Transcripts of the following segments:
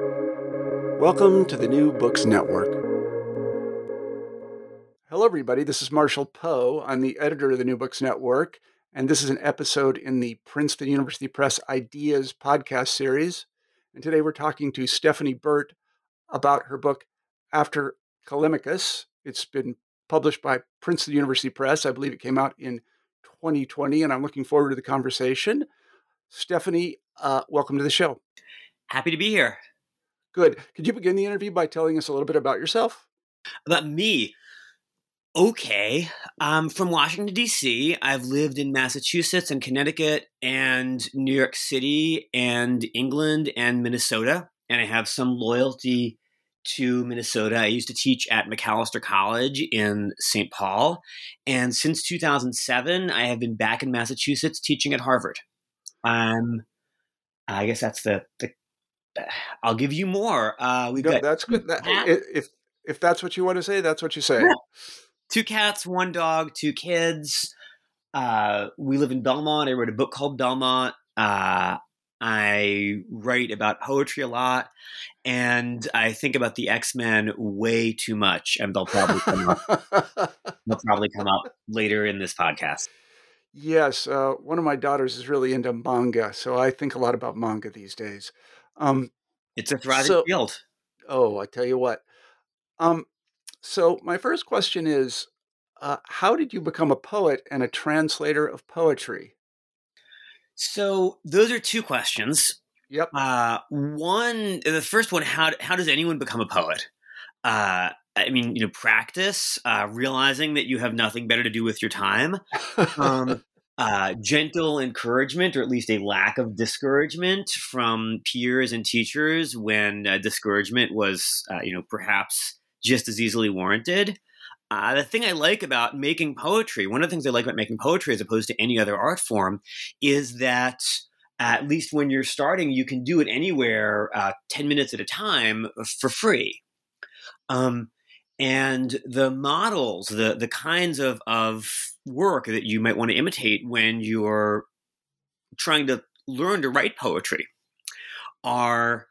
Welcome to the New Books Network. Hello, everybody. This is Marshall Poe. I'm the editor of the New Books Network, and this is an episode in the Princeton University Press Ideas podcast series. And today we're talking to Stephanie Burt about her book, After Callimachus. It's been published by Princeton University Press. I believe it came out in 2020, and I'm looking forward to the conversation. Stephanie, uh, welcome to the show. Happy to be here. Good. Could you begin the interview by telling us a little bit about yourself? About me? Okay. I'm from Washington, D.C. I've lived in Massachusetts and Connecticut and New York City and England and Minnesota. And I have some loyalty to Minnesota. I used to teach at Macalester College in St. Paul. And since 2007, I have been back in Massachusetts teaching at Harvard. Um, I guess that's the, the I'll give you more. Uh, we no, got that's good. That, if if that's what you want to say, that's what you say. Yeah. Two cats, one dog, two kids. Uh, we live in Belmont. I wrote a book called Belmont. Uh, I write about poetry a lot, and I think about the X Men way too much, and they'll probably come up. they'll probably come up later in this podcast. Yes, uh, one of my daughters is really into manga, so I think a lot about manga these days. Um, it's a thriving so, field. Oh, I tell you what. Um, so my first question is, uh, how did you become a poet and a translator of poetry? So those are two questions. Yep. Uh, one, the first one, how how does anyone become a poet? Uh, I mean, you know, practice, uh, realizing that you have nothing better to do with your time. Um, uh, gentle encouragement, or at least a lack of discouragement from peers and teachers when uh, discouragement was, uh, you know, perhaps just as easily warranted. Uh, the thing I like about making poetry, one of the things I like about making poetry as opposed to any other art form, is that at least when you're starting, you can do it anywhere, uh, 10 minutes at a time for free. Um, and the models, the the kinds of of work that you might want to imitate when you're trying to learn to write poetry. Are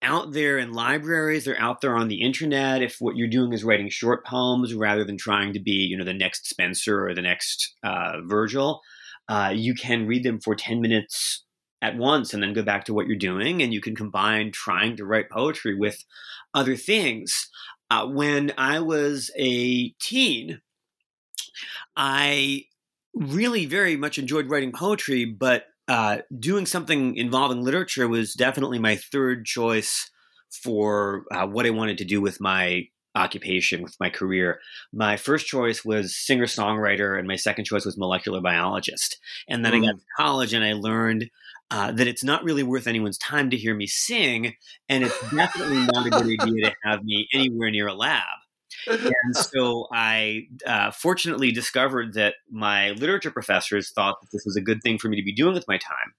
out there in libraries they're out there on the internet if what you're doing is writing short poems rather than trying to be you know the next spenser or the next uh, virgil uh, you can read them for 10 minutes at once and then go back to what you're doing and you can combine trying to write poetry with other things. Uh, when I was a teen, I really very much enjoyed writing poetry, but uh, doing something involving literature was definitely my third choice for uh, what I wanted to do with my occupation, with my career. My first choice was singer songwriter, and my second choice was molecular biologist. And then mm. I got mm. to college and I learned uh, that it's not really worth anyone's time to hear me sing, and it's definitely not a good idea to have me anywhere near a lab. And so I uh, fortunately discovered that my literature professors thought that this was a good thing for me to be doing with my time.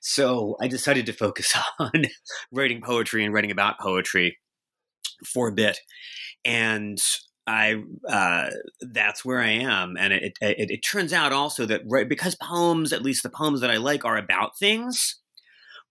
So I decided to focus on writing poetry and writing about poetry for a bit. And I uh, that's where I am, and it, it, it turns out also that right because poems, at least the poems that I like, are about things.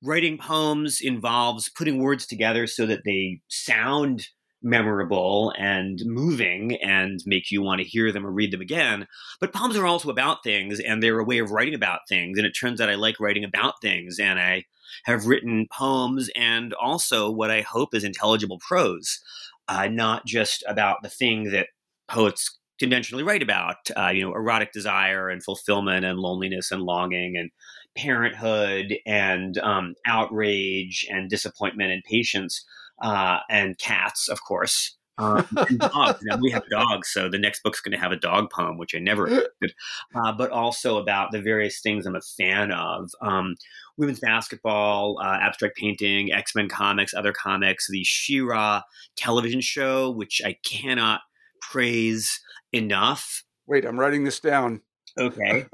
Writing poems involves putting words together so that they sound memorable and moving and make you want to hear them or read them again. But poems are also about things, and they're a way of writing about things. And it turns out I like writing about things, and I have written poems and also what I hope is intelligible prose uh, not just about the thing that poets conventionally write about, uh, you know, erotic desire and fulfillment and loneliness and longing and parenthood and um, outrage and disappointment and patience uh, and cats, of course. Um, and dogs. Now, we have dogs, so the next book's going to have a dog poem, which I never expected, uh, but also about the various things I'm a fan of. Um, women's basketball, uh, abstract painting, X Men comics, other comics, the She-Ra television show, which I cannot praise enough. Wait, I'm writing this down. Okay.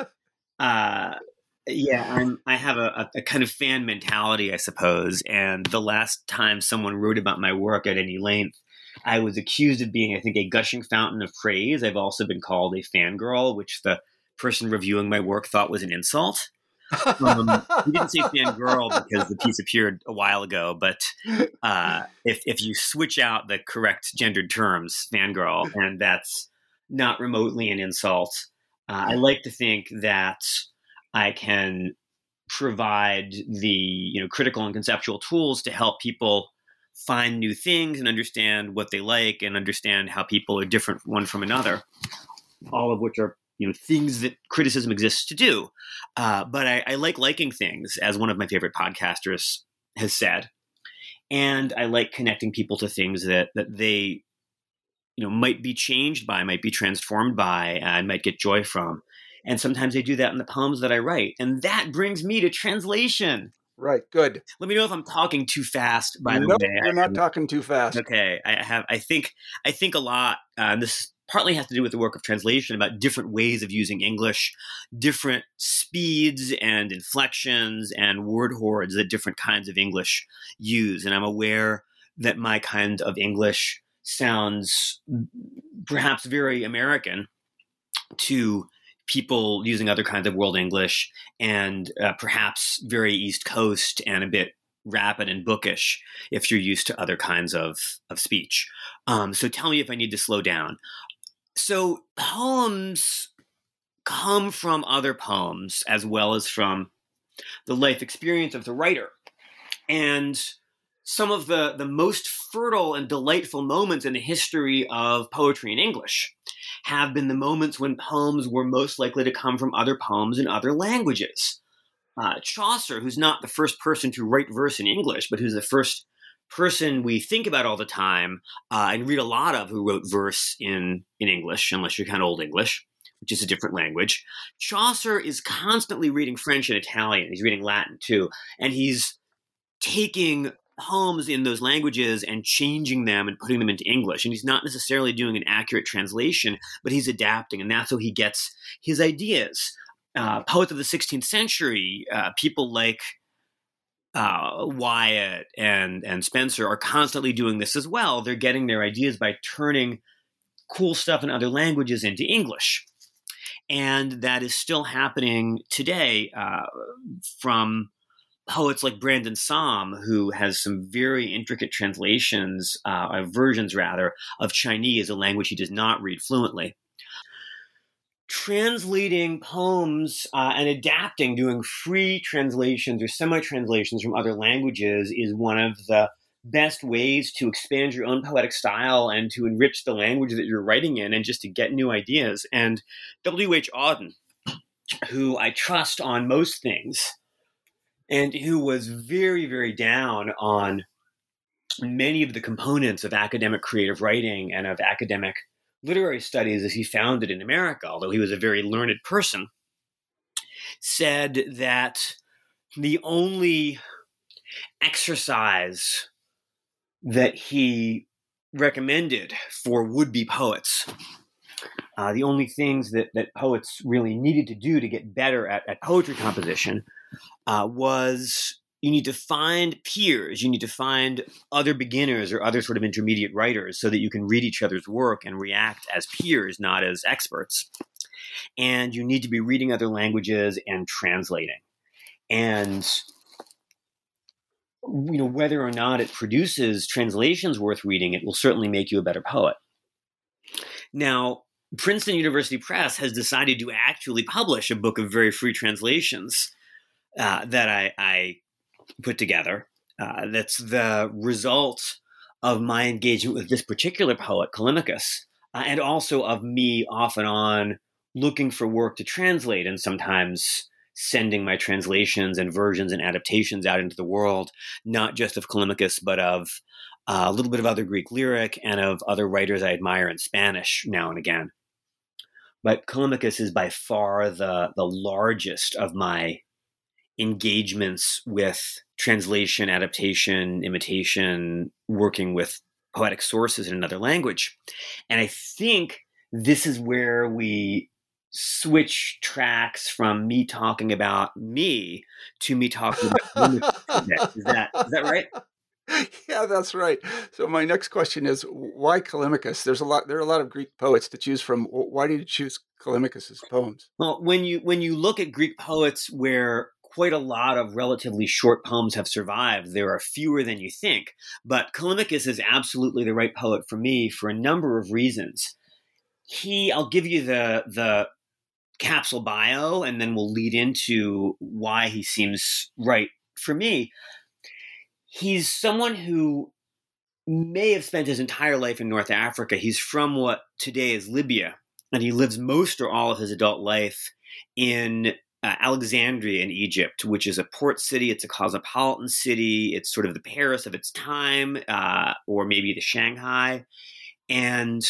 uh, yeah, I'm, I have a, a, kind of fan mentality, I suppose. And the last time someone wrote about my work at any length, I was accused of being, I think, a gushing fountain of praise. I've also been called a fangirl, which the person reviewing my work thought was an insult. Um, didn't say fangirl because the piece appeared a while ago, but uh, if if you switch out the correct gendered terms, fangirl, and that's not remotely an insult, uh, I like to think that I can provide the you know critical and conceptual tools to help people find new things and understand what they like and understand how people are different one from another all of which are you know things that criticism exists to do. Uh, but I, I like liking things as one of my favorite podcasters has said. And i like connecting people to things that that they you know might be changed by might be transformed by and might get joy from and sometimes I do that in the poems that I write. And that brings me to translation. Right. Good. Let me know if I'm talking too fast. By the way, you're not talking too fast. Okay. I have. I think. I think a lot. Uh, this partly has to do with the work of translation about different ways of using English, different speeds and inflections and word hordes that different kinds of English use. And I'm aware that my kind of English sounds perhaps very American to people using other kinds of world English and uh, perhaps very East Coast and a bit rapid and bookish if you're used to other kinds of, of speech. Um, so tell me if I need to slow down. So poems come from other poems as well as from the life experience of the writer. And some of the, the most fertile and delightful moments in the history of poetry in English have been the moments when poems were most likely to come from other poems in other languages. Uh, Chaucer, who's not the first person to write verse in English, but who's the first person we think about all the time uh, and read a lot of who wrote verse in, in English, unless you count Old English, which is a different language. Chaucer is constantly reading French and Italian. He's reading Latin too. And he's taking poems in those languages and changing them and putting them into English. And he's not necessarily doing an accurate translation, but he's adapting, and that's how he gets his ideas. Uh, poets of the 16th century, uh, people like uh, Wyatt and and Spenser are constantly doing this as well. They're getting their ideas by turning cool stuff in other languages into English, and that is still happening today. Uh, from poets like Brandon Som, who has some very intricate translations, uh, versions rather, of Chinese, a language he does not read fluently. Translating poems uh, and adapting, doing free translations or semi translations from other languages is one of the best ways to expand your own poetic style and to enrich the language that you're writing in and just to get new ideas. And W.H. Auden, who I trust on most things, and who was very, very down on many of the components of academic creative writing and of academic literary studies as he found it in America, although he was a very learned person, said that the only exercise that he recommended for would be poets. Uh, the only things that, that poets really needed to do to get better at, at poetry composition uh, was you need to find peers, you need to find other beginners or other sort of intermediate writers so that you can read each other's work and react as peers, not as experts. And you need to be reading other languages and translating. And you know whether or not it produces translations worth reading, it will certainly make you a better poet. Now, Princeton University Press has decided to actually publish a book of very free translations uh, that I, I, put together. Uh, that's the result of my engagement with this particular poet, Callimachus, uh, and also of me off and on looking for work to translate and sometimes sending my translations and versions and adaptations out into the world, not just of Callimachus, but of uh, a little bit of other Greek lyric and of other writers I admire in Spanish now and again. But Callimachus is by far the, the largest of my engagements with translation, adaptation, imitation, working with poetic sources in another language. And I think this is where we switch tracks from me talking about me to me talking about is that is that right? yeah, that's right. So my next question is why Callimachus? There's a lot there are a lot of Greek poets to choose from. Why did you choose Callimachus's poems? Well, when you when you look at Greek poets where quite a lot of relatively short poems have survived. There are fewer than you think. But Callimachus is absolutely the right poet for me for a number of reasons. He, I'll give you the the capsule bio, and then we'll lead into why he seems right for me. He's someone who may have spent his entire life in North Africa. He's from what today is Libya, and he lives most or all of his adult life in uh, Alexandria in Egypt, which is a port city. It's a cosmopolitan city. It's sort of the Paris of its time, uh, or maybe the Shanghai. And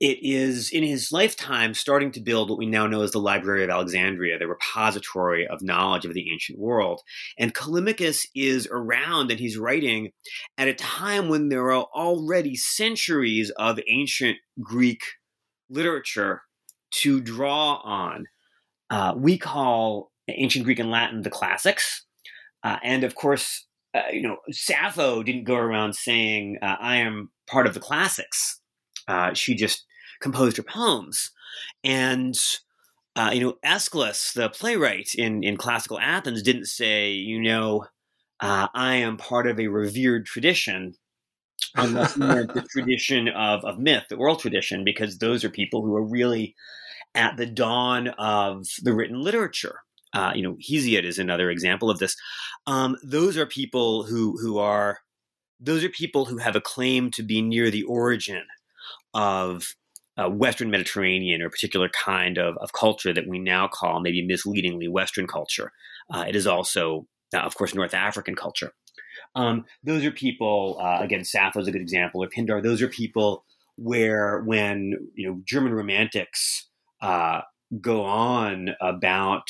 it is in his lifetime starting to build what we now know as the Library of Alexandria, the repository of knowledge of the ancient world. And Callimachus is around and he's writing at a time when there are already centuries of ancient Greek literature to draw on. Uh, we call ancient Greek and Latin the classics. Uh, and of course, uh, you know, Sappho didn't go around saying, uh, I am part of the classics. Uh, she just composed her poems. And uh, you know, Aeschylus, the playwright in, in classical Athens, didn't say, you know, uh, I am part of a revered tradition, unless meant the tradition of, of myth, the oral tradition, because those are people who are really at the dawn of the written literature. Uh, you know, Hesiod is another example of this. Um, those are people who who are those are people who have a claim to be near the origin of uh, Western Mediterranean or a particular kind of, of culture that we now call maybe misleadingly Western culture. Uh, it is also, uh, of course, North African culture. Um, those are people, uh, again, Sappho is a good example, or Pindar, those are people where when, you know, German romantics uh, go on about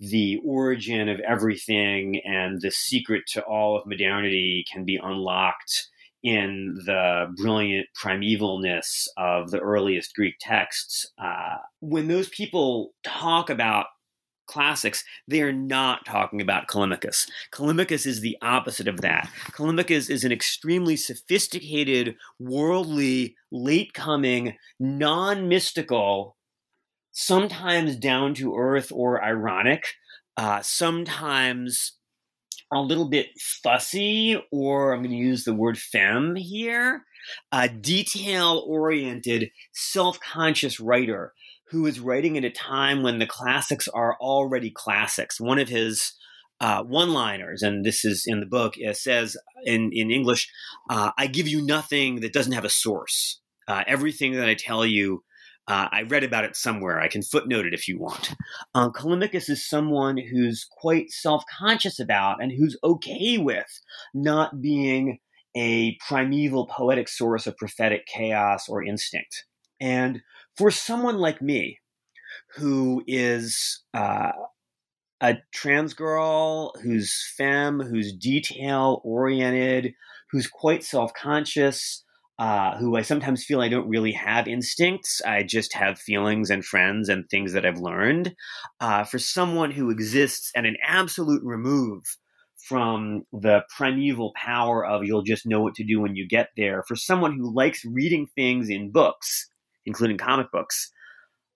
the origin of everything and the secret to all of modernity can be unlocked in the brilliant primevalness of the earliest Greek texts. Uh, when those people talk about classics, they are not talking about Callimachus. Callimachus is the opposite of that. Callimachus is an extremely sophisticated, worldly, late coming, non mystical, sometimes down to earth or ironic, uh, sometimes a little bit fussy, or I'm going to use the word femme here, a detail oriented, self conscious writer who is writing at a time when the classics are already classics. One of his uh, one liners, and this is in the book, it says in, in English, uh, I give you nothing that doesn't have a source. Uh, everything that I tell you uh, I read about it somewhere. I can footnote it if you want. Uh, Callimachus is someone who's quite self conscious about and who's okay with not being a primeval poetic source of prophetic chaos or instinct. And for someone like me, who is uh, a trans girl, who's femme, who's detail oriented, who's quite self conscious, uh, who I sometimes feel I don't really have instincts. I just have feelings and friends and things that I've learned. Uh, for someone who exists at an absolute remove from the primeval power of you'll just know what to do when you get there, for someone who likes reading things in books, including comic books,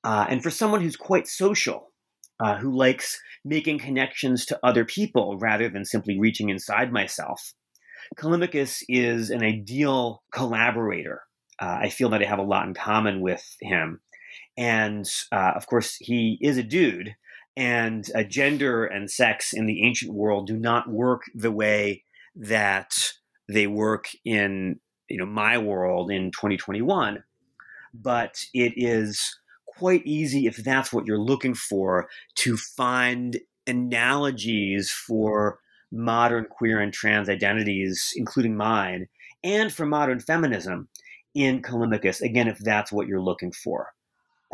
uh, and for someone who's quite social. Uh, who likes making connections to other people rather than simply reaching inside myself. Callimachus is an ideal collaborator. Uh, I feel that I have a lot in common with him. And uh, of course, he is a dude, and uh, gender and sex in the ancient world do not work the way that they work in you know my world in 2021 but it is quite easy if that's what you're looking for to find analogies for modern queer and trans identities, including mine, and for modern feminism in Callimachus, again, if that's what you're looking for.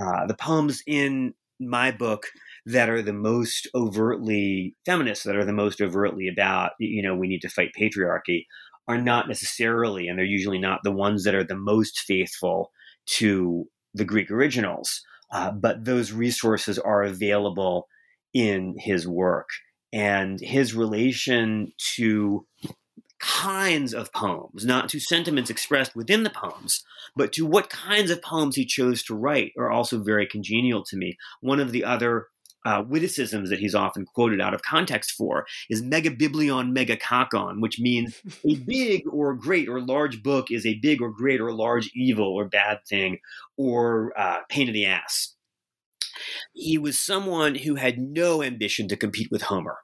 Uh, the poems in my book that are the most overtly feminist, that are the most overtly about, you know, we need to fight patriarchy, are not necessarily, and they're usually not the ones that are the most faithful to the Greek originals. Uh, but those resources are available in his work and his relation to kinds of poems, not to sentiments expressed within the poems, but to what kinds of poems he chose to write are also very congenial to me. One of the other uh, witticisms that he's often quoted out of context for is megabiblion megakakon, which means a big or great or large book is a big or great or large evil or bad thing or uh, pain in the ass. He was someone who had no ambition to compete with Homer.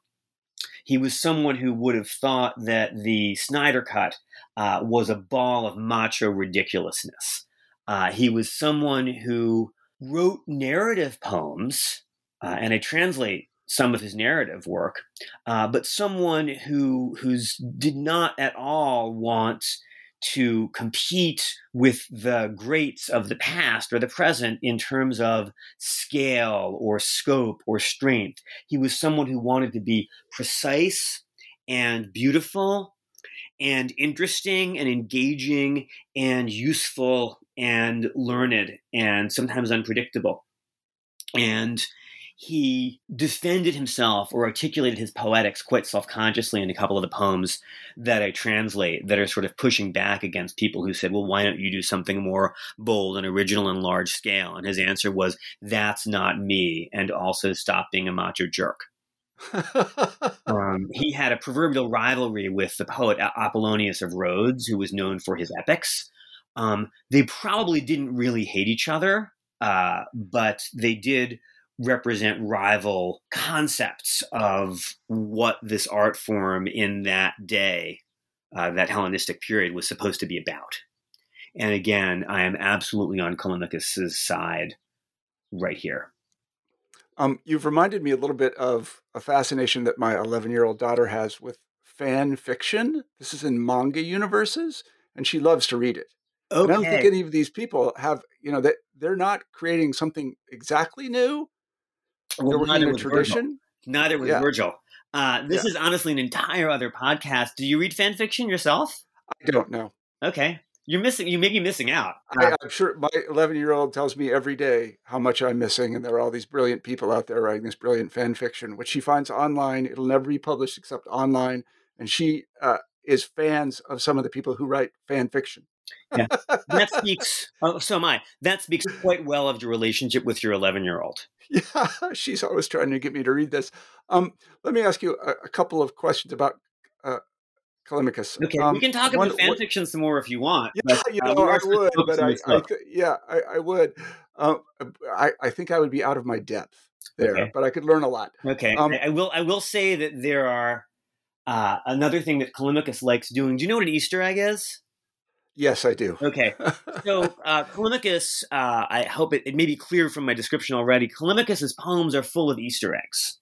He was someone who would have thought that the Snyder Cut uh, was a ball of macho ridiculousness. Uh, he was someone who wrote narrative poems, uh, and I translate some of his narrative work, uh, but someone who who's did not at all want to compete with the greats of the past or the present in terms of scale or scope or strength. He was someone who wanted to be precise and beautiful and interesting and engaging and useful and learned and sometimes unpredictable. And he defended himself or articulated his poetics quite self consciously in a couple of the poems that I translate that are sort of pushing back against people who said, well, why don't you do something more bold and original and large scale? And his answer was, that's not me. And also stop being a macho jerk. um, he had a proverbial rivalry with the poet Apollonius of Rhodes, who was known for his epics. Um, they probably didn't really hate each other, uh, but they did represent rival concepts of what this art form in that day, uh, that Hellenistic period, was supposed to be about. And again, I am absolutely on Callimachus's side right here. Um, you've reminded me a little bit of a fascination that my 11 year old daughter has with fan fiction. This is in manga universes, and she loves to read it. Okay. And I don't think any of these people have, you know, that they're not creating something exactly new. Well, neither a tradition. Virgil. Neither was yeah. Virgil. Uh, this yeah. is honestly an entire other podcast. Do you read fan fiction yourself? I don't know. Okay. You're missing. You may be missing out. I, am sure my 11 year old tells me every day how much I'm missing, and there are all these brilliant people out there writing this brilliant fan fiction, which she finds online. It'll never be published except online, and she uh, is fans of some of the people who write fan fiction. Yeah, that speaks. Oh, so am I. That speaks quite well of your relationship with your 11 year old. Yeah, she's always trying to get me to read this. Um, let me ask you a, a couple of questions about uh, Callimachus. Okay, um, we can talk one, about fan fiction some more if you want. Yeah, but, you uh, know, I would, but I, I th- yeah, I, I would. Uh, I, I think I would be out of my depth there, okay. but I could learn a lot. Okay, um, I will. I will say that there are uh, another thing that Callimachus likes doing. Do you know what an Easter egg is? Yes, I do. Okay. So uh, Callimachus, uh, I hope it, it may be clear from my description already. Callimachus's poems are full of Easter eggs.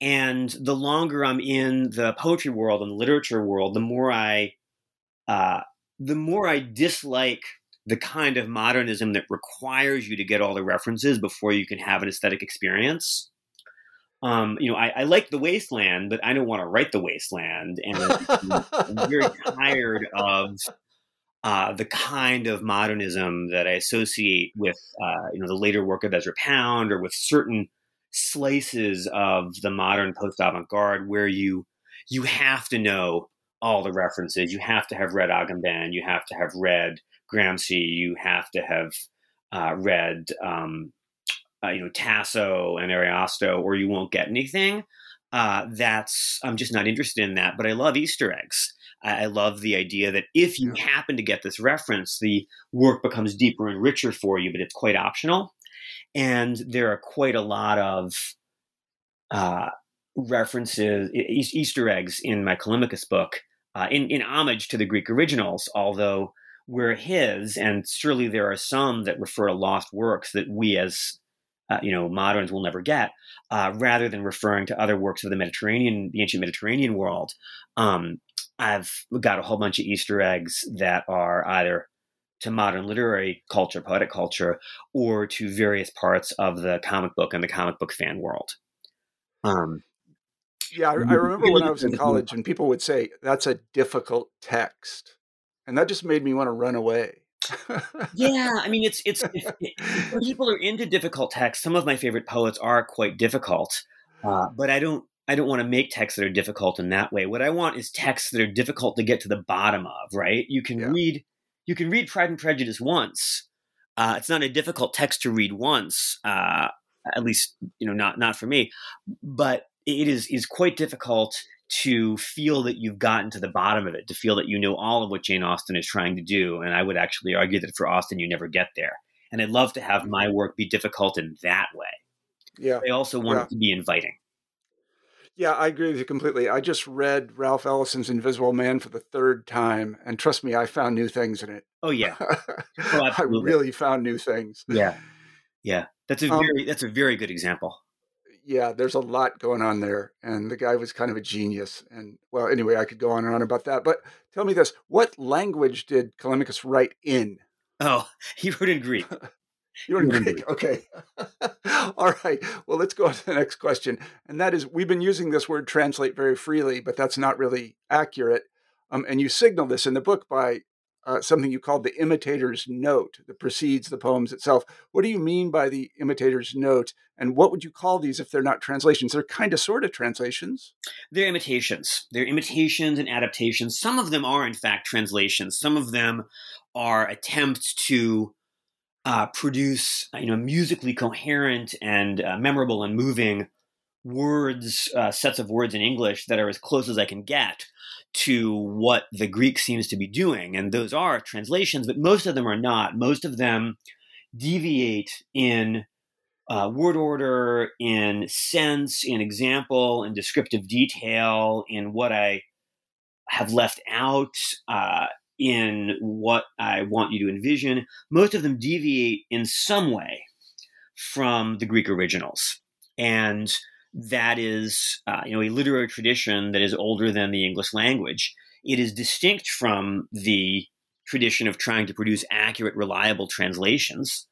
And the longer I'm in the poetry world and the literature world, the more I, uh, the more I dislike the kind of modernism that requires you to get all the references before you can have an aesthetic experience. Um, you know, I, I, like the wasteland, but I don't want to write the wasteland, and I'm very tired of uh, the kind of modernism that I associate with, uh, you know, the later work of Ezra Pound or with certain slices of the modern post avant-garde where you you have to know all the references. You have to have read Agamben. You have to have read Gramsci. You have to have uh, read, um, uh, you know, Tasso and Ariosto, or you won't get anything. Uh, that's I'm just not interested in that. But I love Easter eggs. I, I love the idea that if you happen to get this reference, the work becomes deeper and richer for you, but it's quite optional and there are quite a lot of uh, references, Easter eggs in my Callimachus book, uh, in, in homage to the Greek originals, although we're his, and surely there are some that refer to lost works that we as uh, you know moderns will never get, uh, rather than referring to other works of the Mediterranean, the ancient Mediterranean world. Um, I've got a whole bunch of Easter eggs that are either to modern literary culture, poetic culture, or to various parts of the comic book and the comic book fan world. Um, yeah, I, I remember when I was in college and people would say, that's a difficult text. And that just made me want to run away. Yeah, I mean, it's it's if people are into difficult texts. Some of my favorite poets are quite difficult, uh, but I don't I don't want to make texts that are difficult in that way. What I want is texts that are difficult to get to the bottom of. Right? You can yeah. read you can read Pride and Prejudice once. Uh, it's not a difficult text to read once, uh, at least you know not not for me. But it is is quite difficult to feel that you've gotten to the bottom of it, to feel that you know all of what Jane Austen is trying to do. And I would actually argue that for Austen, you never get there. And I'd love to have my mm-hmm. work be difficult in that way. Yeah. I also want yeah. it to be inviting. Yeah, I agree with you completely. I just read Ralph Ellison's Invisible Man for the third time, and trust me, I found new things in it. Oh yeah, oh, I really found new things. Yeah, yeah, that's a um, very that's a very good example. Yeah, there's a lot going on there, and the guy was kind of a genius. And well, anyway, I could go on and on about that. But tell me this: what language did Callimachus write in? Oh, he wrote in Greek. You are in Greek. Okay. All right. Well, let's go on to the next question. And that is we've been using this word translate very freely, but that's not really accurate. Um, and you signal this in the book by uh, something you called the imitator's note that precedes the poems itself. What do you mean by the imitator's note? And what would you call these if they're not translations? They're kind of sort of translations. They're imitations. They're imitations and adaptations. Some of them are, in fact, translations. Some of them are attempts to uh, produce you know musically coherent and uh, memorable and moving words uh, sets of words in english that are as close as i can get to what the greek seems to be doing. And those are translations but most of them are not. Most of them deviate in uh, word order in sense in example in descriptive detail in what i have left out uh, in what I want you to envision, most of them deviate in some way from the Greek originals. And that is, uh, you know, a literary tradition that is older than the English language. It is distinct from the tradition of trying to produce accurate, reliable translations,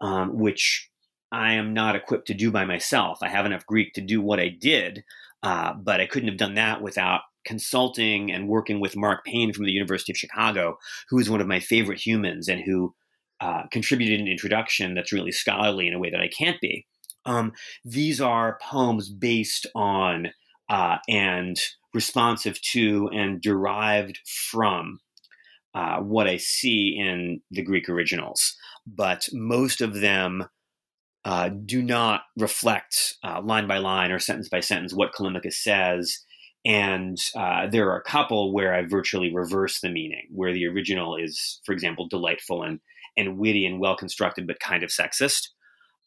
um, which I am not equipped to do by myself. I have enough Greek to do what I did, uh, but I couldn't have done that without consulting and working with Mark Payne from the University of Chicago, who is one of my favorite humans and who uh, contributed an introduction that's really scholarly in a way that I can't be. Um, these are poems based on uh, and responsive to and derived from uh, what I see in the Greek originals, but most of them uh, do not reflect uh, line by line or sentence by sentence what Callimachus says and uh, there are a couple where I virtually reverse the meaning, where the original is, for example, delightful and, and witty and well constructed, but kind of sexist.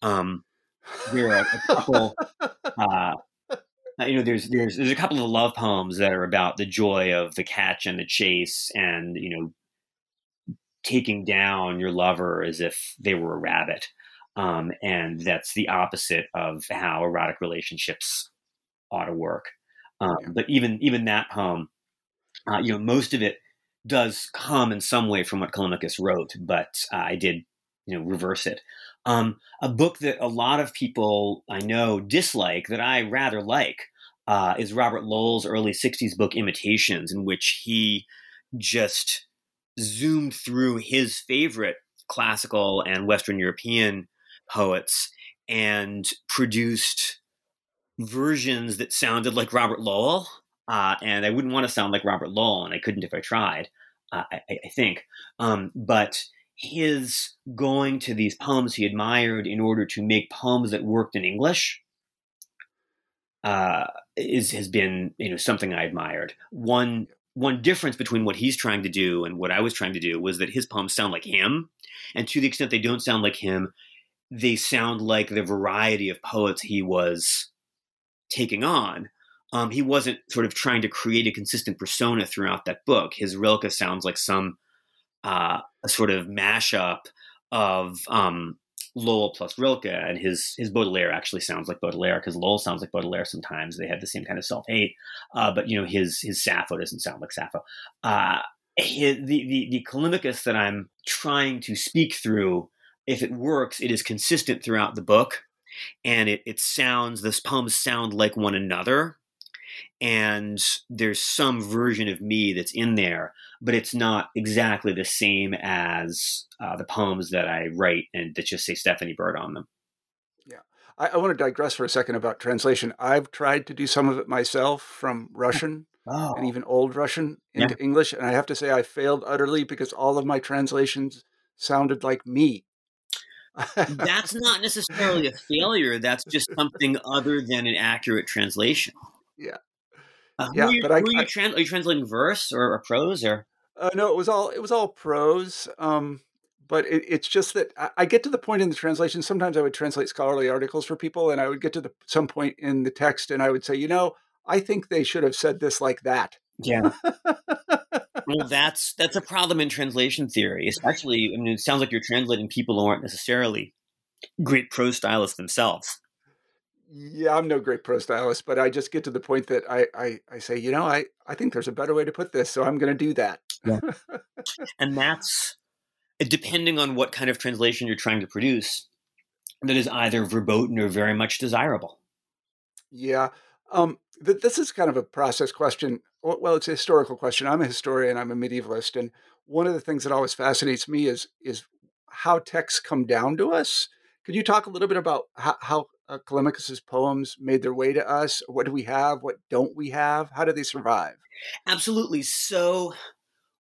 Um, there are a couple, uh, you know, there's there's there's a couple of love poems that are about the joy of the catch and the chase, and you know, taking down your lover as if they were a rabbit. Um, and that's the opposite of how erotic relationships ought to work. Um, yeah. But even even that poem, uh, you know, most of it does come in some way from what Callimachus wrote, but uh, I did, you know, reverse it. Um, a book that a lot of people I know dislike that I rather like uh, is Robert Lowell's early '60s book Imitations, in which he just zoomed through his favorite classical and Western European poets and produced versions that sounded like Robert Lowell, uh, and I wouldn't want to sound like Robert Lowell, and I couldn't if I tried. Uh, I, I, think, um, but his going to these poems he admired in order to make poems that worked in English uh, is has been you know something I admired. One one difference between what he's trying to do and what I was trying to do was that his poems sound like him, and to the extent they don't sound like him, they sound like the variety of poets he was taking on. Um, he wasn't sort of trying to create a consistent persona throughout that book. His Rilke sounds like some uh, a sort of mashup of um, Lowell plus Rilke, and his his Baudelaire actually sounds like Baudelaire because Lowell sounds like Baudelaire sometimes. They have the same kind of self hate, uh, but you know his his Sappho doesn't sound like Sappho. Uh, his, the, the the Callimachus that I'm trying to speak through, if it works, it is consistent throughout the book and it, it sounds those poems sound like one another and there's some version of me that's in there but it's not exactly the same as uh, the poems that i write and that just say stephanie Burt on them yeah I, I, want to digress for a second about translation i've tried to do some of it myself from russian oh. and even old russian into yeah. english and i have to say i failed utterly because all of my translations sounded like me that's not necessarily a failure. That's just something other than an accurate translation. Yeah. Uh, yeah, you, but I, you, trans- are you translating verse or, or prose or? Uh, no, it was all it was all prose. Um, but it, it's just that I, I, get to the point in the translation. Sometimes I would translate scholarly articles for people, and I would get to the some point in the text, and I would say, you know, I think they should have said this like that. Yeah. well, that's that's a problem in translation theory, especially. I mean, it sounds like you're translating people who aren't necessarily great prose stylists themselves. Yeah, I'm no great pro stylist, but I just get to the point that I I, I say, you know, I I think there's a better way to put this, so I'm going to do that. Yeah. and that's depending on what kind of translation you're trying to produce. That is either verboten or very much desirable. Yeah. Um, th- this is kind of a process question. Well, it's a historical question. I'm a historian. I'm a medievalist, and one of the things that always fascinates me is is how texts come down to us. Could you talk a little bit about how, how uh, Callimachus's poems made their way to us? What do we have? What don't we have? How do they survive? Absolutely. So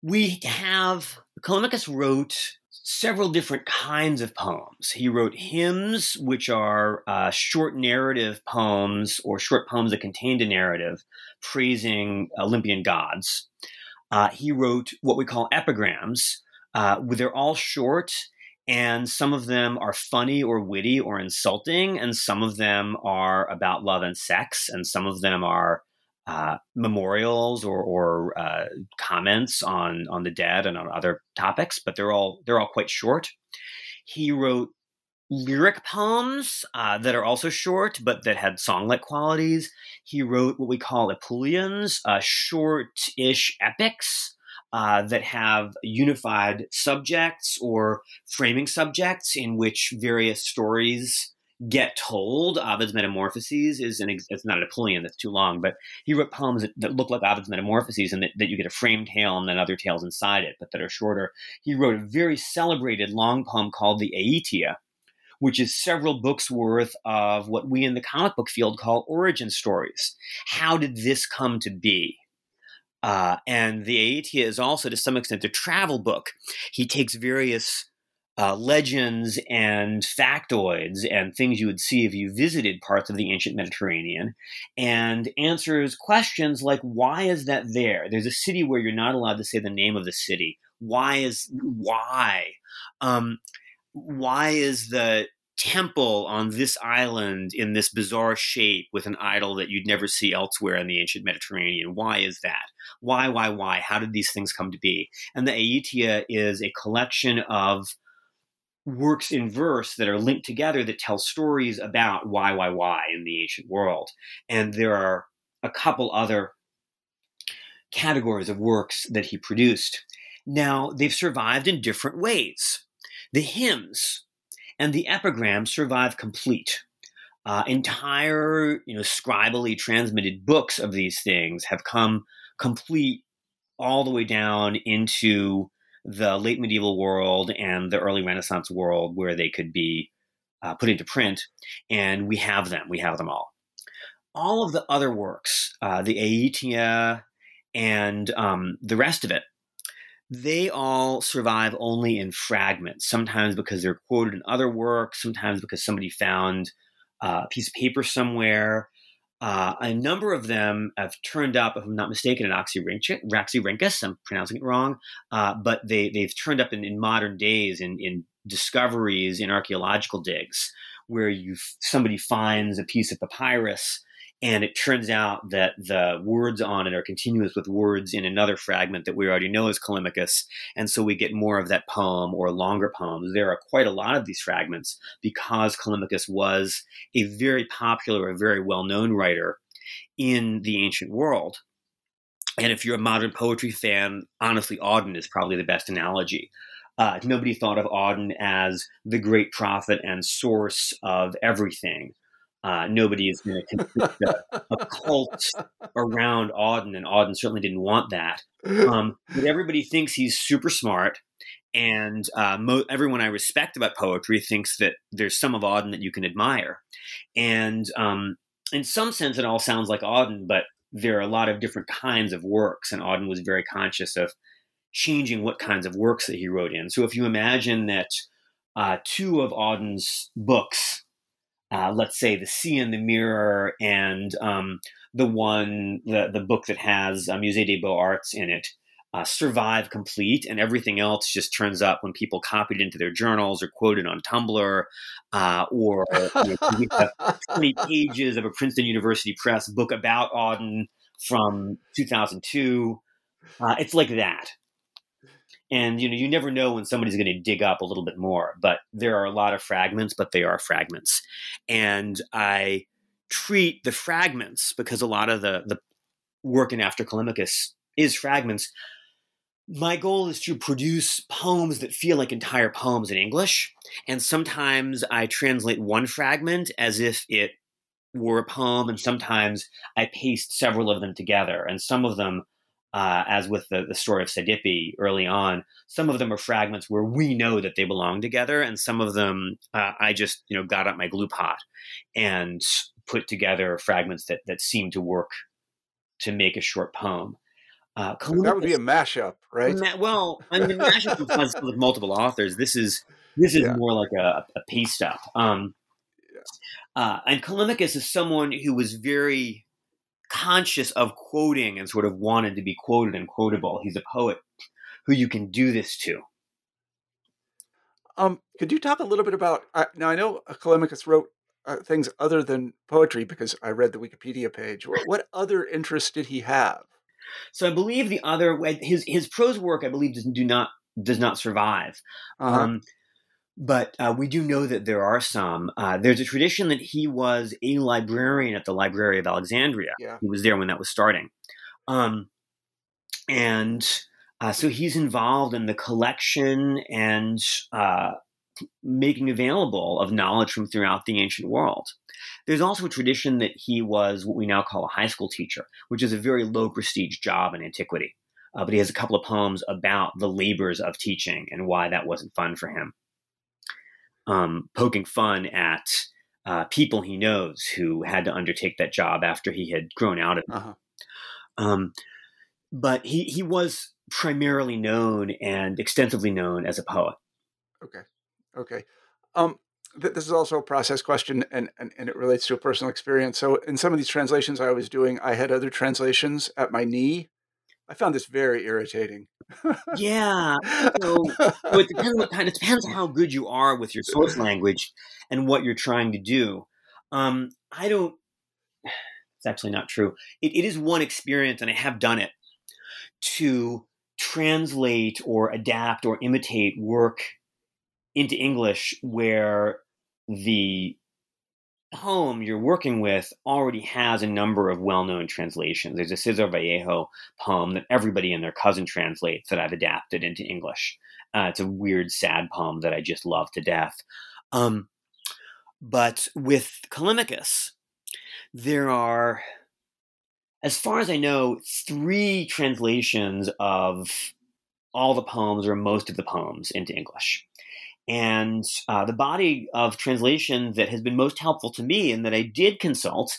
we have Callimachus wrote several different kinds of poems. He wrote hymns, which are uh, short narrative poems or short poems that contained a narrative praising Olympian gods. Uh, he wrote what we call epigrams. Uh, they're all short, and some of them are funny or witty or insulting, and some of them are about love and sex, and some of them are uh, memorials or, or uh, comments on on the dead and on other topics, but they're all they're all quite short. He wrote lyric poems uh, that are also short, but that had song-like qualities. He wrote what we call epyllions, uh, short-ish epics. Uh, that have unified subjects or framing subjects in which various stories get told. Ovid's Metamorphoses is an it's not an epyllion that's too long, but he wrote poems that, that look like Ovid's Metamorphoses and that, that, you get a framed tale and then other tales inside it, but that are shorter. He wrote a very celebrated long poem called the Aetia, which is several books worth of what we in the comic book field call origin stories. How did this come to be? Uh, and the Aetia is also, to some extent, a travel book. He takes various uh, legends and factoids and things you would see if you visited parts of the ancient Mediterranean and answers questions like why is that there? There's a city where you're not allowed to say the name of the city. Why is why? Um, why is the temple on this island in this bizarre shape with an idol that you'd never see elsewhere in the ancient Mediterranean? Why is that? Why, why, why? How did these things come to be? And the Aetia is a collection of works in verse that are linked together that tell stories about why, why, why in the ancient world. And there are a couple other categories of works that he produced. Now, they've survived in different ways. The hymns and the epigrams survive complete. Uh, entire, you know, scribally transmitted books of these things have come complete all the way down into the late medieval world and the early Renaissance world where they could be uh, put into print, and we have them. We have them all. All of the other works, uh, the Aetia and um, the rest of it, they all survive only in fragments. Sometimes because they're quoted in other works, sometimes because somebody found uh, a piece of paper somewhere, uh, a number of them have turned up, if I'm not mistaken, in Oxyrhynchus. I'm pronouncing it wrong, uh, but they, they've turned up in, in modern days in, in discoveries in archaeological digs where you somebody finds a piece of papyrus and it turns out that the words on it are continuous with words in another fragment that we already know is Callimachus. And so we get more of that poem or longer poems. There are quite a lot of these fragments because Callimachus was a very popular, a very well known writer in the ancient world. And if you're a modern poetry fan, honestly, Auden is probably the best analogy. Uh, nobody thought of Auden as the great prophet and source of everything. Uh, nobody is going to construct a, a, cult around Auden, and Auden certainly didn't want that. Um, but everybody thinks he's super smart, and uh, mo- everyone I respect about poetry thinks that there's some of Auden that you can admire. And um, in some sense, it all sounds like Auden, but there are a lot of different kinds of works, and Auden was very conscious of changing what kinds of works that he wrote in. So if you imagine that uh, two of Auden's books, uh, let's say The Sea in the Mirror and um, the one, the, the book that has uh, Musée des Beaux Arts in it, uh, survive complete, and everything else just turns up when people copy it into their journals or quote it on Tumblr, uh, or you know, 20 pages of a Princeton University Press book about Auden from 2002. Uh, it's like that. And you know, you never know when somebody's going to dig up a little bit more. But there are a lot of fragments, but they are fragments. And I treat the fragments because a lot of the the work in After Callimachus is fragments my goal is to produce poems that feel like entire poems in English. And sometimes I translate one fragment as if it were a poem, and sometimes I paste several of them together. And some of them, uh, as with the, the story of Cydippe early on, some of them are fragments where we know that they belong together, and some of them uh, I just you know got up my glue pot and put together fragments that that seem to work to make a short poem. Uh, that would be a mashup, right? Ma- well, I mean, mashup with, with multiple authors. This is this is yeah. more like a, a paste up. Um, yeah. uh, and Callimachus is someone who was very conscious of quoting and sort of wanted to be quoted and quotable. He's a poet who you can do this to. Um, could you talk a little bit about? Uh, now, I know Callimachus wrote uh, things other than poetry because I read the Wikipedia page. What, what other interests did he have? So I believe the other his his prose work I believe does do not does not survive. Uh-huh. Um, but uh, we do know that there are some. Uh, there's a tradition that he was a librarian at the Library of Alexandria. Yeah. He was there when that was starting. Um, and uh, so he's involved in the collection and uh, making available of knowledge from throughout the ancient world. There's also a tradition that he was what we now call a high school teacher, which is a very low prestige job in antiquity. Uh, but he has a couple of poems about the labors of teaching and why that wasn't fun for him. Um, poking fun at uh, people he knows who had to undertake that job after he had grown out of it. Uh-huh. Um, but he, he was primarily known and extensively known as a poet. Okay. Okay. Um, th- this is also a process question and, and, and it relates to a personal experience. So, in some of these translations I was doing, I had other translations at my knee. I found this very irritating. Yeah. So, so it depends what kind. It depends how good you are with your source language and what you're trying to do. Um, I don't. It's actually not true. It, it is one experience, and I have done it to translate or adapt or imitate work into English where the home you're working with already has a number of well-known translations. There's a Cesar Vallejo poem that everybody and their cousin translates that I've adapted into English. Uh, it's a weird, sad poem that I just love to death. Um, but with Callimachus, there are, as far as I know, three translations of all the poems or most of the poems into English. And uh, the body of translation that has been most helpful to me and that I did consult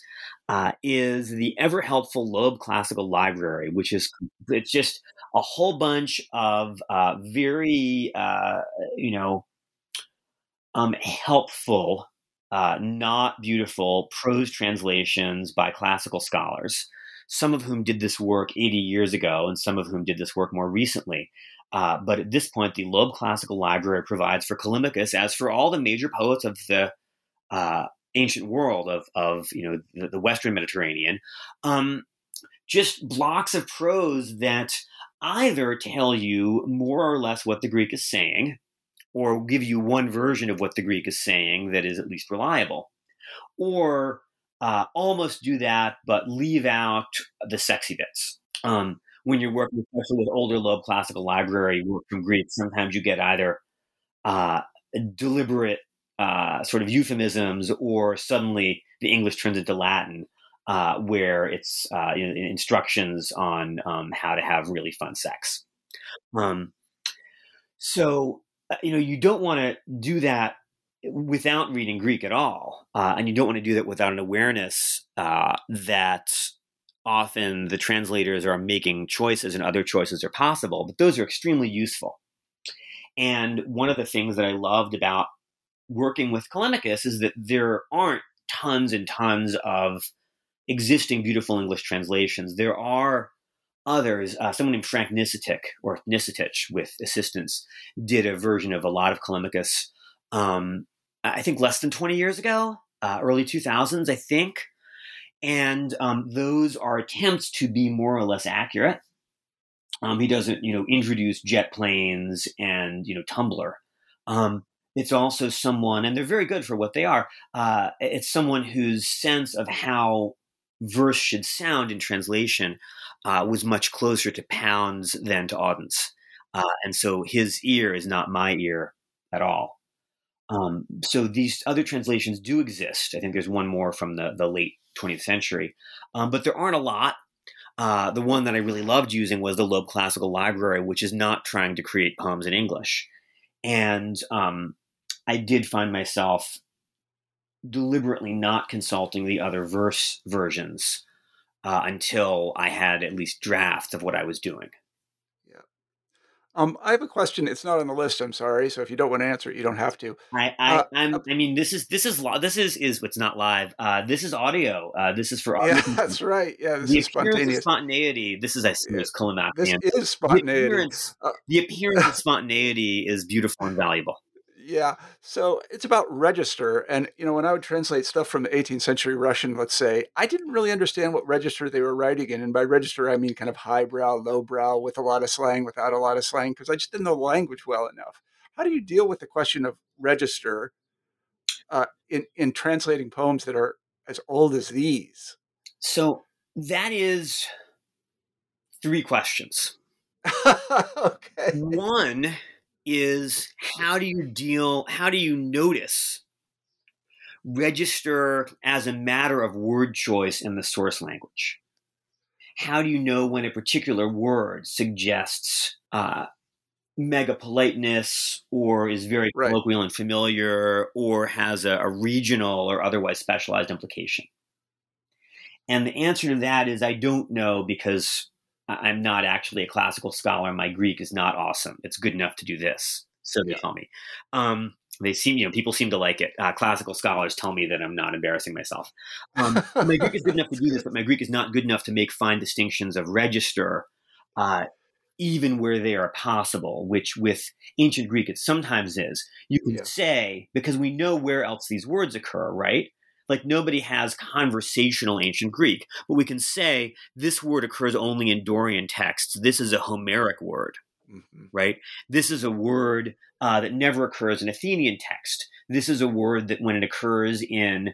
uh, is the ever helpful Loeb Classical Library, which is it's just a whole bunch of uh, very uh, you know um, helpful, uh, not beautiful prose translations by classical scholars. Some of whom did this work 80 years ago, and some of whom did this work more recently. Uh, but at this point, the Loeb Classical Library provides for Callimachus, as for all the major poets of the uh, ancient world of, of you know the, the Western Mediterranean, um, just blocks of prose that either tell you more or less what the Greek is saying, or give you one version of what the Greek is saying that is at least reliable, or uh, almost do that but leave out the sexy bits. Um, when you're working, especially with older Loeb classical library work from Greek, sometimes you get either uh, deliberate uh, sort of euphemisms or suddenly the English turns into Latin, uh, where it's uh, you know, instructions on um, how to have really fun sex. Um, so uh, you know you don't want to do that without reading Greek at all, uh, and you don't want to do that without an awareness that often the translators are making choices and other choices are possible, but those are extremely useful. And one of the things that I loved about working with Callimachus is that there aren't tons and tons of existing beautiful English translations. There are others. Uh, someone named Frank Nicetic or Nisetich with assistance did a version of a lot of Callimachus. Um, I think less than 20 years ago, uh, early 2000s, I think. And um, those are attempts to be more or less accurate. Um, he doesn't, you know, introduce jet planes and you know Tumblr. Um, it's also someone, and they're very good for what they are. Uh, it's someone whose sense of how verse should sound in translation uh, was much closer to Pound's than to Auden's, uh, and so his ear is not my ear at all. Um, so these other translations do exist. I think there's one more from the the late 20th century, um, but there aren't a lot. Uh, the one that I really loved using was the Loeb Classical Library, which is not trying to create poems in English. And um, I did find myself deliberately not consulting the other verse versions uh, until I had at least drafts of what I was doing. Um, I have a question. It's not on the list. I'm sorry. So if you don't want to answer it, you don't have to. I, I, uh, I'm, I mean, this is this is this is is what's not live. Uh, this is audio. Uh, this is for audio. Yeah, that's right. Yeah, this the is spontaneous. spontaneity. This is I see this This is spontaneity. The appearance, uh, the appearance of spontaneity is beautiful and valuable. Yeah. So it's about register. And, you know, when I would translate stuff from the 18th century Russian, let's say, I didn't really understand what register they were writing in. And by register, I mean kind of highbrow, lowbrow, with a lot of slang, without a lot of slang, because I just didn't know the language well enough. How do you deal with the question of register uh, in, in translating poems that are as old as these? So that is three questions. okay. One is how do you deal, how do you notice register as a matter of word choice in the source language? How do you know when a particular word suggests uh, mega politeness or is very right. colloquial and familiar or has a, a regional or otherwise specialized implication? And the answer to that is I don't know because I'm not actually a classical scholar. My Greek is not awesome. It's good enough to do this. So they yeah. tell me. Um, they seem, you know, people seem to like it. Uh, classical scholars tell me that I'm not embarrassing myself. Um, my Greek is good enough to do this, but my Greek is not good enough to make fine distinctions of register, uh, even where they are possible, which with ancient Greek it sometimes is. You can yeah. say, because we know where else these words occur, right? Like nobody has conversational ancient Greek, but we can say this word occurs only in Dorian texts. This is a Homeric word, mm-hmm. right? This is a word uh, that never occurs in Athenian text. This is a word that when it occurs in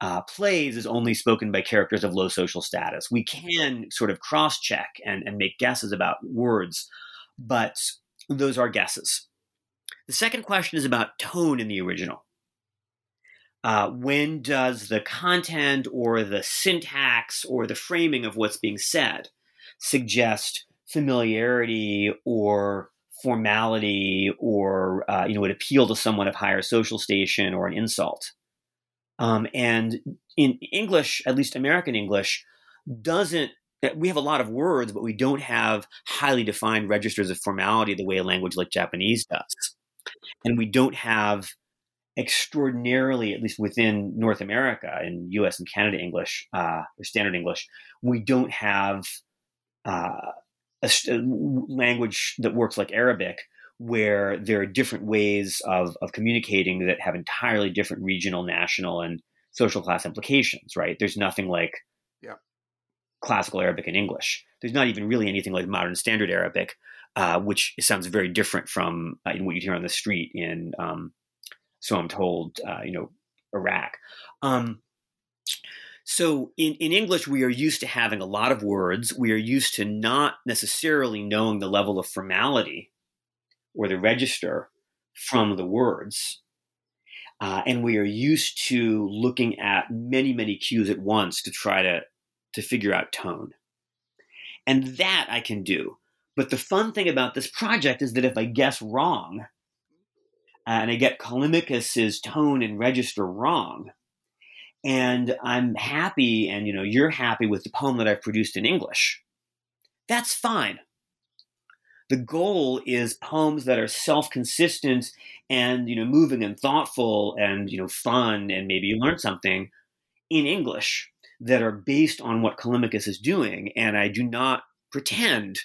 uh, plays is only spoken by characters of low social status. We can sort of cross check and, and make guesses about words, but those are guesses. The second question is about tone in the original uh, when does the content or the syntax or the framing of what's being said suggest familiarity or formality or uh, you know would appeal to someone of higher social station or an insult? Um, and in english at least american english doesn't we have a lot of words but we don't have highly defined registers of formality the way a language like japanese does. And we don't have extraordinarily, at least within North America and U.S. and Canada English uh, or Standard English, we don't have uh, a, a, language that works like Arabic, where there are different ways of of communicating that have entirely different regional, national, and social class implications. Right? There's nothing like yeah. classical Arabic and English. There's not even really anything like modern Standard Arabic, uh, which sounds very different from uh, what you would hear on the street in um, so I'm told, uh, you know, Iraq. Um, so in, in English, we are used to having a lot of words. We are used to not necessarily knowing the level of formality or the register from the words. Uh, and we are used to looking at many, many cues at once to try to, to figure out tone. And that I can do. But the fun thing about this project is that if I guess wrong, Uh, and I get Callimachus's tone and register wrong, and I'm happy, and you know you're happy with the poem that I've produced in English, that's fine. the goal is poems that are self-consistent and you know moving and thoughtful and you know fun and maybe you learn something in English that are based on what Callimachus is doing. And I do not pretend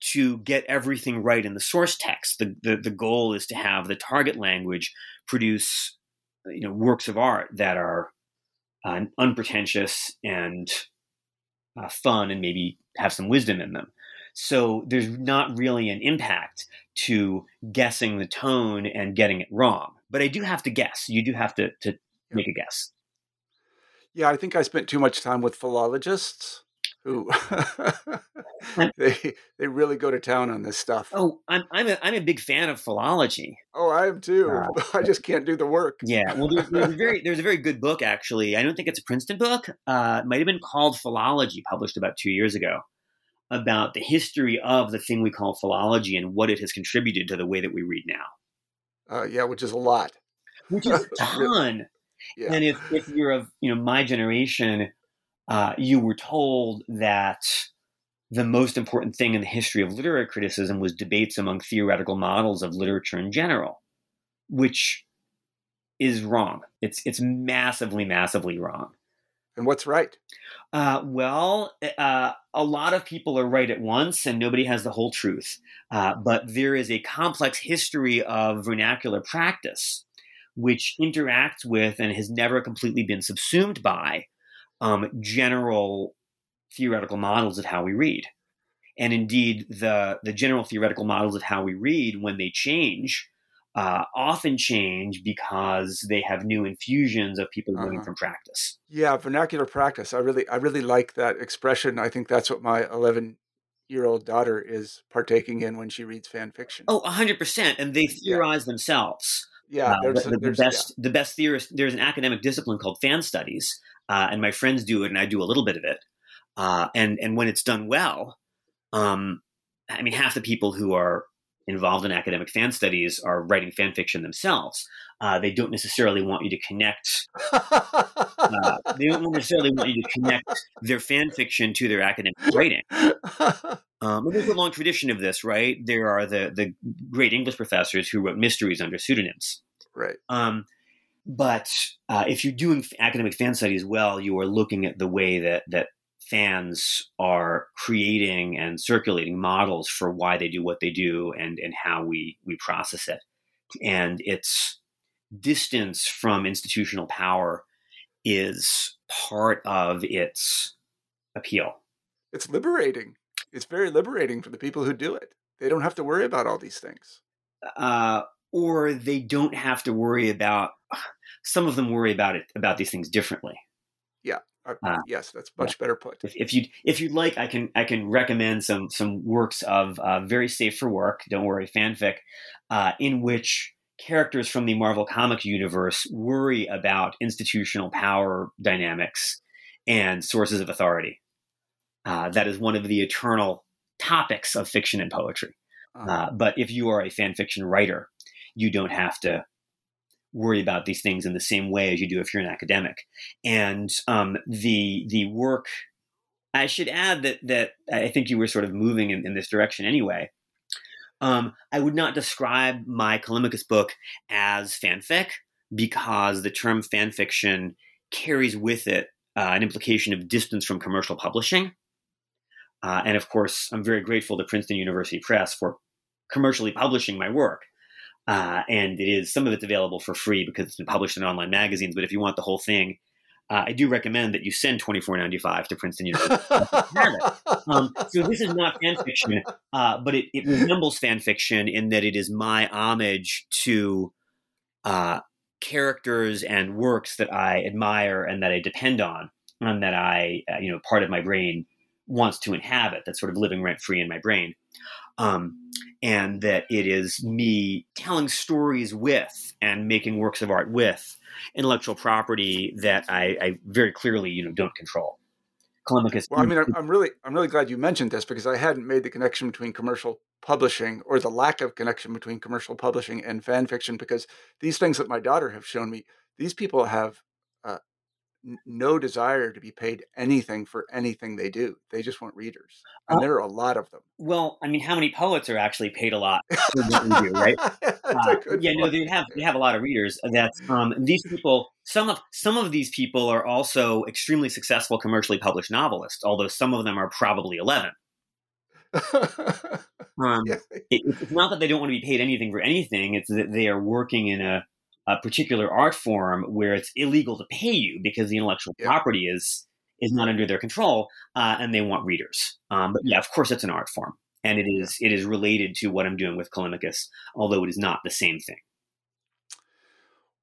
to get everything right in the source text. The, the, the goal is to have the target language produce you know works of art that are uh, unpretentious and uh, fun and maybe have some wisdom in them. So there's not really an impact to guessing the tone and getting it wrong. But I do have to guess. You do have to, to make a guess. Yeah, I think I spent too much time with philologists who they they really go to town on this stuff. Oh, I'm I'm a, I'm a big fan of philology. Oh, I am too. Uh, I just can't do the work. Yeah, well, there's, there's, a very there's a very good book actually. I don't think it's a Princeton book. Uh, it might have been called Philology, published about two years ago, about the history of the thing we call philology and what it has contributed to the way that we read now. Uh, yeah, which is a lot. Which is a ton. Yeah. And if, if you're of you know my generation, uh, you were told that the most important thing in the history of literary criticism was debates among theoretical models of literature in general, which is wrong. It's it's massively, massively wrong. And what's right? Uh, well, uh, a lot of people are right at once, and nobody has the whole truth. Uh, but there is a complex history of vernacular practice which interacts with and has never completely been subsumed by um, general theoretical models of how we read. And indeed, the, the general theoretical models of how we read, when they change, uh, often change because they have new infusions of people learning uh-huh. from practice. Yeah, vernacular practice. I really, I really like that expression. I think that's what my 11 year old daughter is partaking in when she reads fan fiction. Oh, 100%. And they theorize yeah. themselves. Yeah, uh, the, the, the, best yeah. the best theorist. There's an academic discipline called fan studies, uh, and my friends do it, and I do a little bit of it. Uh, and and when it's done well, um, I mean, half the people who are involved in academic fan studies are writing fan fiction themselves. Uh, they don't necessarily want you to connect. Uh, they don't necessarily want you to connect their fan fiction to their academic writing. Um, there's a long tradition of this, right? There are the the great English professors who wrote mysteries under pseudonyms, right? Um, but uh, if you're doing academic fan studies well, you are looking at the way that that fans are creating and circulating models for why they do what they do and and how we we process it, and its distance from institutional power is part of its appeal. It's liberating it's very liberating for the people who do it. They don't have to worry about all these things. Uh, or they don't have to worry about. Some of them worry about it about these things differently. Yeah. Uh, uh, yes, that's much yeah. better put. If, if you if you'd like, I can I can recommend some some works of uh, very safe for work. Don't worry, fanfic, uh, in which characters from the Marvel Comics universe worry about institutional power dynamics and sources of authority. Uh, that is one of the eternal topics of fiction and poetry. Uh-huh. Uh, but if you are a fan fiction writer, you don't have to worry about these things in the same way as you do if you're an academic. And um, the the work, I should add that that I think you were sort of moving in, in this direction anyway. Um, I would not describe my Callimachus book as fanfic because the term fanfiction carries with it uh, an implication of distance from commercial publishing. Uh, and of course, I'm very grateful to Princeton University Press for commercially publishing my work. Uh, and it is some of it's available for free because it's been published in online magazines. But if you want the whole thing, uh, I do recommend that you send twenty four ninety five to Princeton University. um, so this is not fan fiction, uh, but it, it, resembles fan fiction in that it is my homage to uh, characters and works that I admire and that I depend on, and that I, uh, you know, part of my brain wants to inhabit that's sort of living rent free in my brain. Um, and that it is me telling stories with and making works of art with intellectual property that I, I very clearly, you know, don't control. Callimachus. Well, I mean, I'm, really, I'm really glad you mentioned this because I hadn't made the connection between commercial publishing or the lack of connection between commercial publishing and fan fiction because these things that my daughter have shown me, these people have uh, no desire to be paid anything for anything they do. They just want readers, and Uh, there are a lot of them. well, I mean, how many poets are actually paid a lot for do, right? Uh, yeah, no, they have they have a lot of readers. That's um, these people. Some of some of these people are also extremely successful commercially published novelists. Although some of them are probably eleven. Um, Yeah. it, it's not that they don't want to be paid anything for anything. It's that they are working in a, a particular art form where it's illegal to pay you because the intellectual Yeah. property is is not under their control, uh, and they want readers. Um, but yeah, of course, it's an art form, and it is it is related to what I'm doing with Callimachus, although it is not the same thing.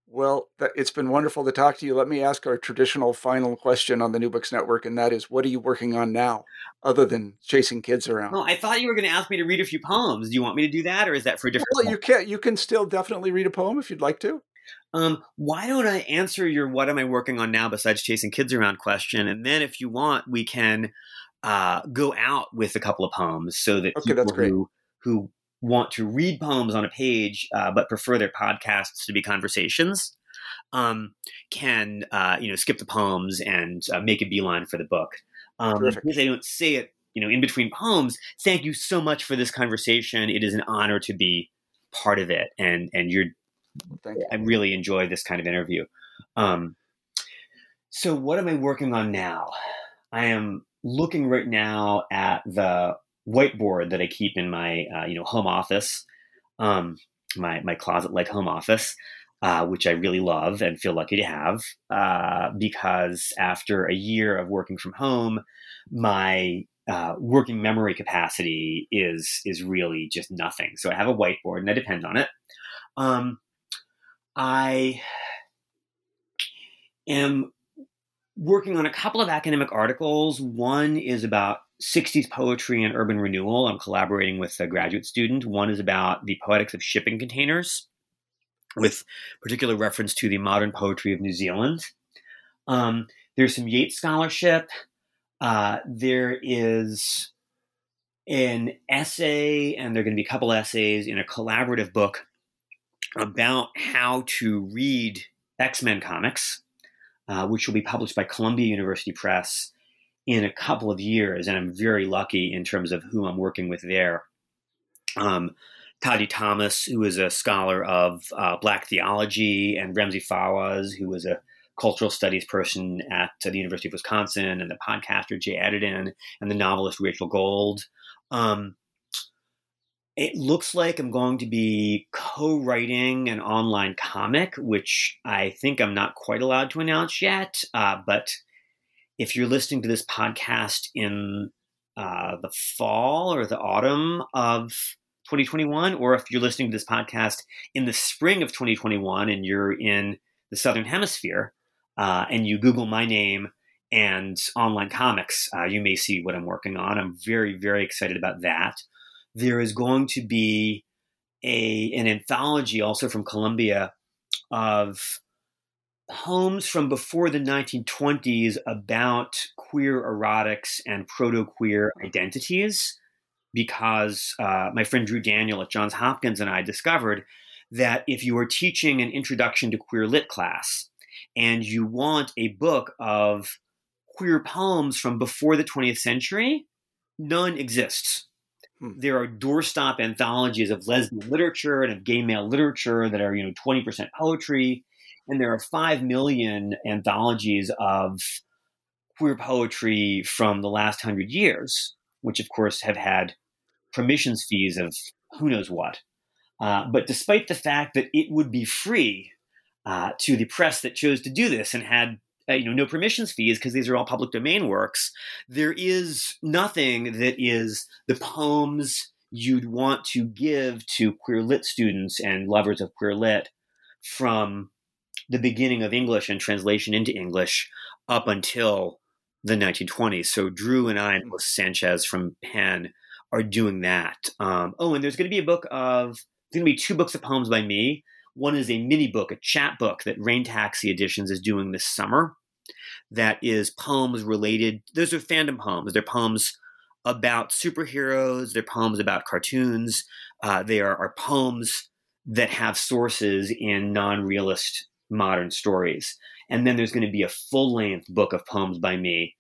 Well, it's been wonderful to talk to you. Let me ask our traditional final question on the New Books Network, and that is, what are you working on now, other than chasing kids around? Well, I thought you were going to ask me to read a few poems. Do you want me to do that, or is that for a different? Well, you can you can still definitely read a poem if you'd like to. Um, why don't I answer your "What am I working on now besides chasing kids around?" question, and then if you want, we can uh, go out with a couple of poems so that Okay, people who who want to read poems on a page uh, but prefer their podcasts to be conversations um, can uh, you know skip the poems and uh, make a beeline for the book. Um, because they don't say it, you know, in between poems. Thank you so much for this conversation. It is an honor to be part of it, and and you're Thank you. I really enjoy this kind of interview. Um, so, what am I working on now? I am looking right now at the whiteboard that I keep in my uh, you know home office, um, my my closet like home office, uh, which I really love and feel lucky to have uh, because after a year of working from home, my uh, working memory capacity is is really just nothing. So I have a whiteboard and I depend on it. Um, I am working on a couple of academic articles. One is about 60s poetry and urban renewal. I'm collaborating with a graduate student. One is about the poetics of shipping containers, with particular reference to the modern poetry of New Zealand. Um, there's some Yeats scholarship. Uh, there is an essay, and there are going to be a couple essays in a collaborative book about how to read X Men comics, uh, which will be published by Columbia University Press in a couple of years. And I'm very lucky in terms of who I'm working with there. Um, Todne Thomas, who is a scholar of uh, Black theology, and Ramzi Fawaz, who is a cultural studies person at the University of Wisconsin, and the podcaster Jay Edidin, and the novelist Rachel Gold. Um, it looks like I'm going to be co writing an online comic, which I think I'm not quite allowed to announce yet. Uh, but if you're listening to this podcast in uh, the fall or the autumn of 2021, or if you're listening to this podcast in the spring of 2021 and you're in the Southern Hemisphere uh, and you Google my name and online comics, uh, you may see what I'm working on. I'm very, very excited about that there is going to be a an anthology also from Columbia of poems from before the 1920s about queer erotics and proto-queer identities because uh, my friend Drew Daniel at Johns Hopkins and I discovered that if you are teaching an introduction to queer lit class and you want a book of queer poems from before the 20th century, none exists there are doorstop anthologies of lesbian literature and of gay male literature that are you know 20% poetry. And there are 5 million anthologies of queer poetry from the last 100 years which of course have had permissions fees of who knows what. Uh, but despite the fact that it would be free uh, to the press that chose to do this and had uh, you know no permissions fees because these are all public domain works there is nothing that is the poems you'd want to give to queer lit students and lovers of queer lit from the beginning of english and translation into english up until the 1920s so drew and i and Melissa sanchez from penn are doing that. Um, oh and there's going to be a book of there's going to be two books of poems by me one is a mini book, a chapbook that Rain Taxi Editions is doing this summer. That is poems related. Those are fandom poems. They're poems about superheroes. They're poems about cartoons. Uh, they are, are poems that have sources in non-realist modern stories. And then there's going to be a full length book of poems by me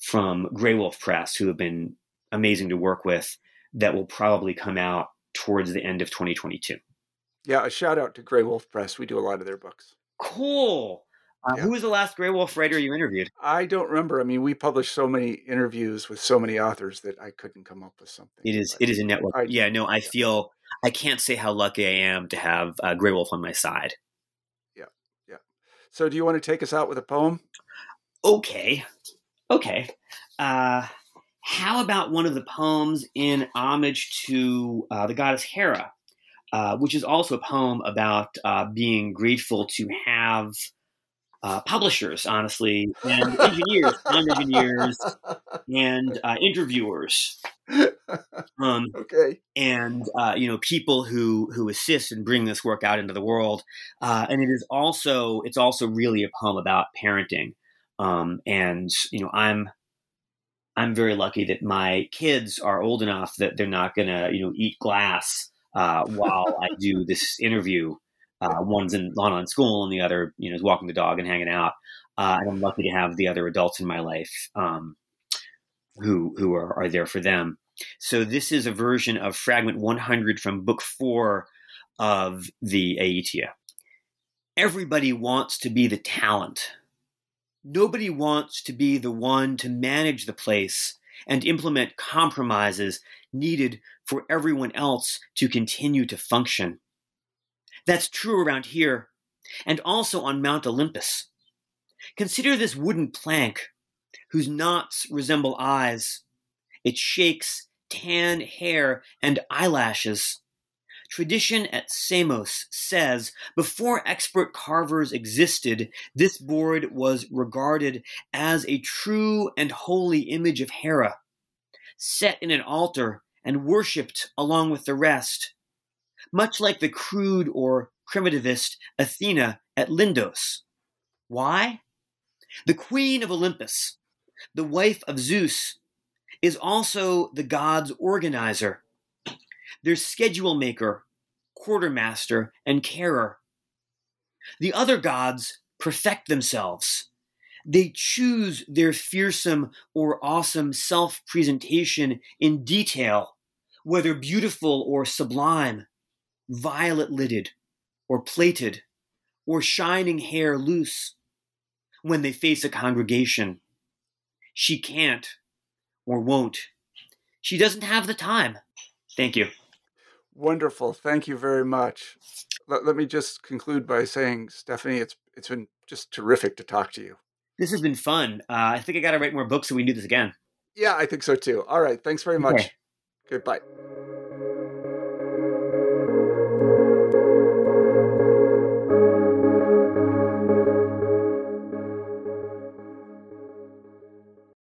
from Graywolf Press, who have been amazing to work with, that will probably come out towards the end of 2022. Yeah, a shout out to Graywolf Press. We do a lot of their books. Cool. Uh, yeah. Who was the last Graywolf writer you interviewed? I don't remember. I mean, we published so many interviews with so many authors that I couldn't come up with something. It is. It is a network. I, yeah. No, I yeah. feel. I can't say how lucky I am to have uh, Graywolf on my side. Yeah. Yeah. So, do you want to take us out with a poem? Okay. Okay. Uh, how about one of the poems in homage to uh, the goddess Hera, uh, which is also a poem about uh, being grateful to have uh, publishers, honestly, and engineers, sound engineers, and uh, interviewers. Um, okay. And uh, you know, people who who assist and bring this work out into the world. Uh, and it is also it's also really a poem about parenting. Um, and you know, I'm I'm very lucky that my kids are old enough that they're not gonna you know eat glass uh, while I do this interview. Uh, one's in on in school, and the other, you know, is walking the dog and hanging out. Uh, and I'm lucky to have the other adults in my life um, who who are, are there for them. So this is a version of fragment 100 from book four of the Aetia. Everybody wants to be the talent. Nobody wants to be the one to manage the place and implement compromises needed for everyone else to continue to function. That's true around here, and also on Mount Olympus. Consider this wooden plank, whose knots resemble eyes. It shakes tan hair and eyelashes. Tradition at Samos says before expert carvers existed, this board was regarded as a true and holy image of Hera, set in an altar and worshipped along with the rest much like the crude or primitivist Athena at Lindos. Why? The queen of Olympus, the wife of Zeus, is also the god's organizer, their schedule maker, quartermaster, and carer. The other gods perfect themselves. They choose their fearsome or awesome self presentation in detail, whether beautiful or sublime violet lidded, or plaited, or shining hair loose when they face a congregation. She can't or won't. She doesn't have the time. Thank you. Wonderful. Thank you very much. Let, let me just conclude by saying, Stephanie, it's it's been just terrific to talk to you. This has been fun. Uh, I think I got to write more books so we can do this again. Yeah, I think so too. All right. Thanks very much. Okay. Goodbye.